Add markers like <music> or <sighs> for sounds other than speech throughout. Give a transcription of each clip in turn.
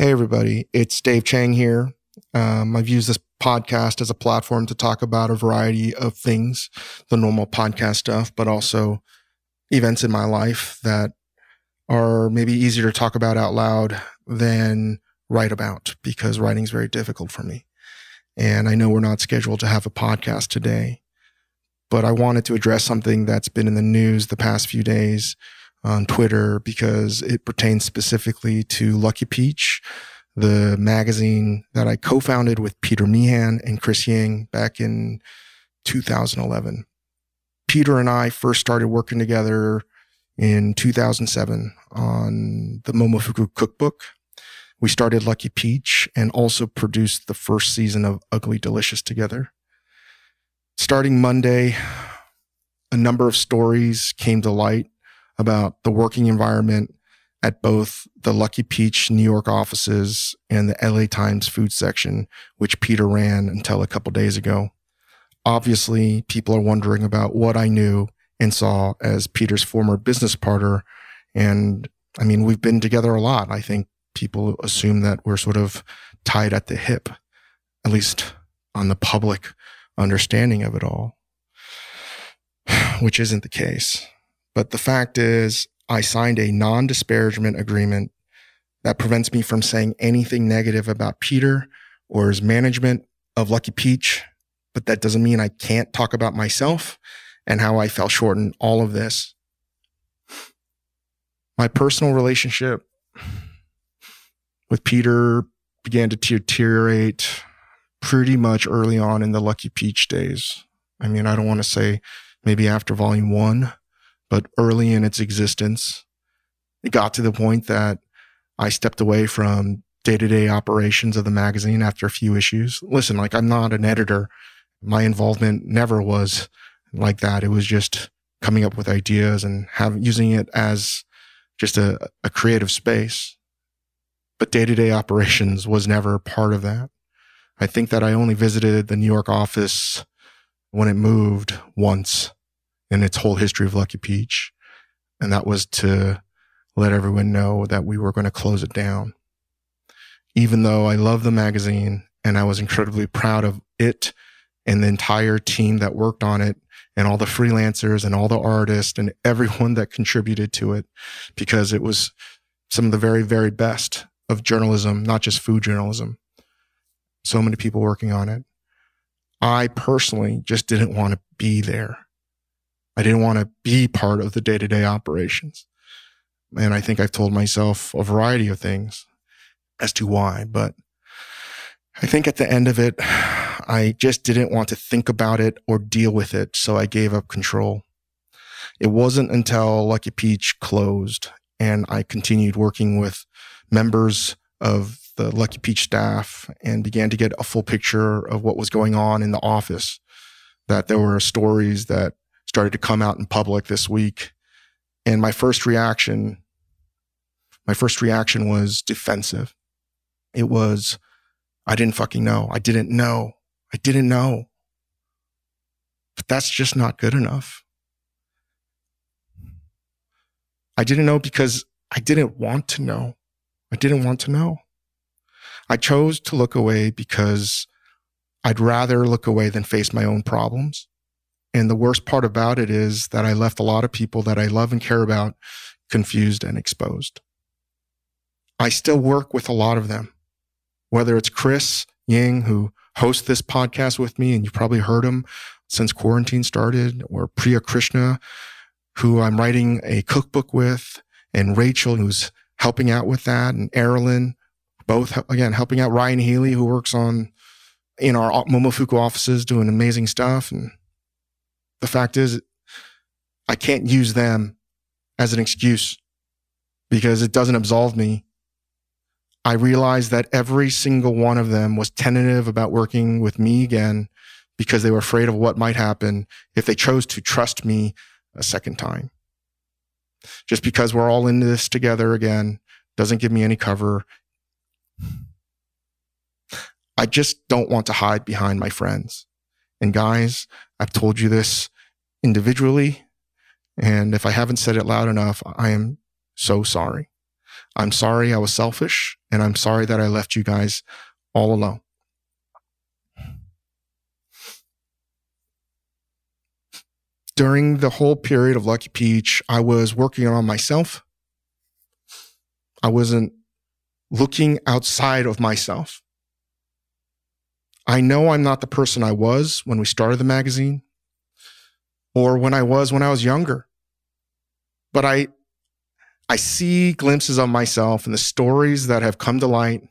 Hey, everybody. It's Dave Chang here. Um, I've used this podcast as a platform to talk about a variety of things, the normal podcast stuff, but also events in my life that are maybe easier to talk about out loud than write about because writing is very difficult for me. And I know we're not scheduled to have a podcast today, but I wanted to address something that's been in the news the past few days on Twitter because it pertains specifically to Lucky Peach, the magazine that I co-founded with Peter Meehan and Chris Ying back in 2011. Peter and I first started working together in 2007 on the Momofuku cookbook. We started Lucky Peach and also produced the first season of Ugly Delicious together. Starting Monday, a number of stories came to light about the working environment at both the Lucky Peach New York offices and the LA Times food section, which Peter ran until a couple days ago. Obviously, people are wondering about what I knew and saw as Peter's former business partner. And I mean, we've been together a lot. I think people assume that we're sort of tied at the hip, at least on the public understanding of it all, <sighs> which isn't the case. But the fact is, I signed a non disparagement agreement that prevents me from saying anything negative about Peter or his management of Lucky Peach. But that doesn't mean I can't talk about myself and how I fell short in all of this. My personal relationship with Peter began to deteriorate pretty much early on in the Lucky Peach days. I mean, I don't want to say maybe after volume one, but early in its existence, it got to the point that I stepped away from day to day operations of the magazine after a few issues. Listen, like I'm not an editor. My involvement never was like that. It was just coming up with ideas and using it as just a, a creative space. But day to day operations was never part of that. I think that I only visited the New York office when it moved once in its whole history of Lucky Peach. And that was to let everyone know that we were going to close it down. Even though I love the magazine and I was incredibly proud of it and the entire team that worked on it and all the freelancers and all the artists and everyone that contributed to it because it was some of the very, very best of journalism, not just food journalism. So many people working on it. I personally just didn't want to be there. I didn't want to be part of the day to day operations. And I think I've told myself a variety of things as to why, but I think at the end of it, I just didn't want to think about it or deal with it. So I gave up control. It wasn't until Lucky Peach closed and I continued working with members of the Lucky Peach staff and began to get a full picture of what was going on in the office that there were stories that started to come out in public this week. And my first reaction, my first reaction was defensive. It was, I didn't fucking know. I didn't know. I didn't know. But that's just not good enough. I didn't know because I didn't want to know. I didn't want to know. I chose to look away because I'd rather look away than face my own problems. And the worst part about it is that I left a lot of people that I love and care about confused and exposed. I still work with a lot of them, whether it's Chris Ying, who hosts this podcast with me, and you've probably heard him since quarantine started, or Priya Krishna, who I'm writing a cookbook with, and Rachel, who's helping out with that, and Erilyn, both again helping out Ryan Healy, who works on in our Momofuku offices doing amazing stuff, and the fact is, I can't use them as an excuse because it doesn't absolve me. I realized that every single one of them was tentative about working with me again because they were afraid of what might happen if they chose to trust me a second time. Just because we're all into this together again doesn't give me any cover. I just don't want to hide behind my friends. And guys, I've told you this individually. And if I haven't said it loud enough, I am so sorry. I'm sorry I was selfish and I'm sorry that I left you guys all alone. During the whole period of Lucky Peach, I was working on myself. I wasn't looking outside of myself. I know I'm not the person I was when we started the magazine or when I was when I was younger. But I I see glimpses of myself and the stories that have come to light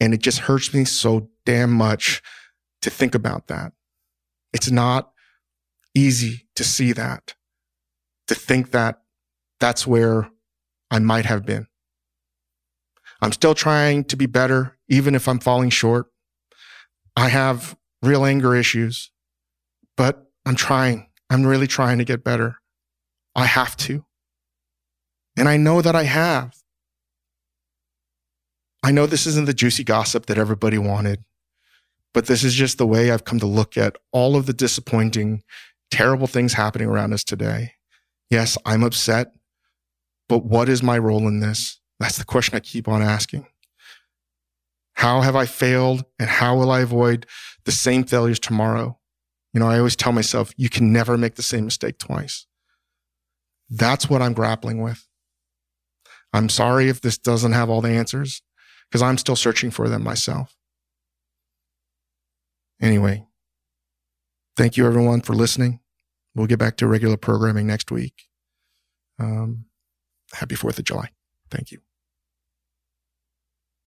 and it just hurts me so damn much to think about that. It's not easy to see that, to think that that's where I might have been. I'm still trying to be better, even if I'm falling short. I have real anger issues, but I'm trying. I'm really trying to get better. I have to. And I know that I have. I know this isn't the juicy gossip that everybody wanted, but this is just the way I've come to look at all of the disappointing, terrible things happening around us today. Yes, I'm upset, but what is my role in this? That's the question I keep on asking. How have I failed and how will I avoid the same failures tomorrow? You know, I always tell myself, you can never make the same mistake twice. That's what I'm grappling with. I'm sorry if this doesn't have all the answers because I'm still searching for them myself. Anyway, thank you everyone for listening. We'll get back to regular programming next week. Um, happy 4th of July. Thank you.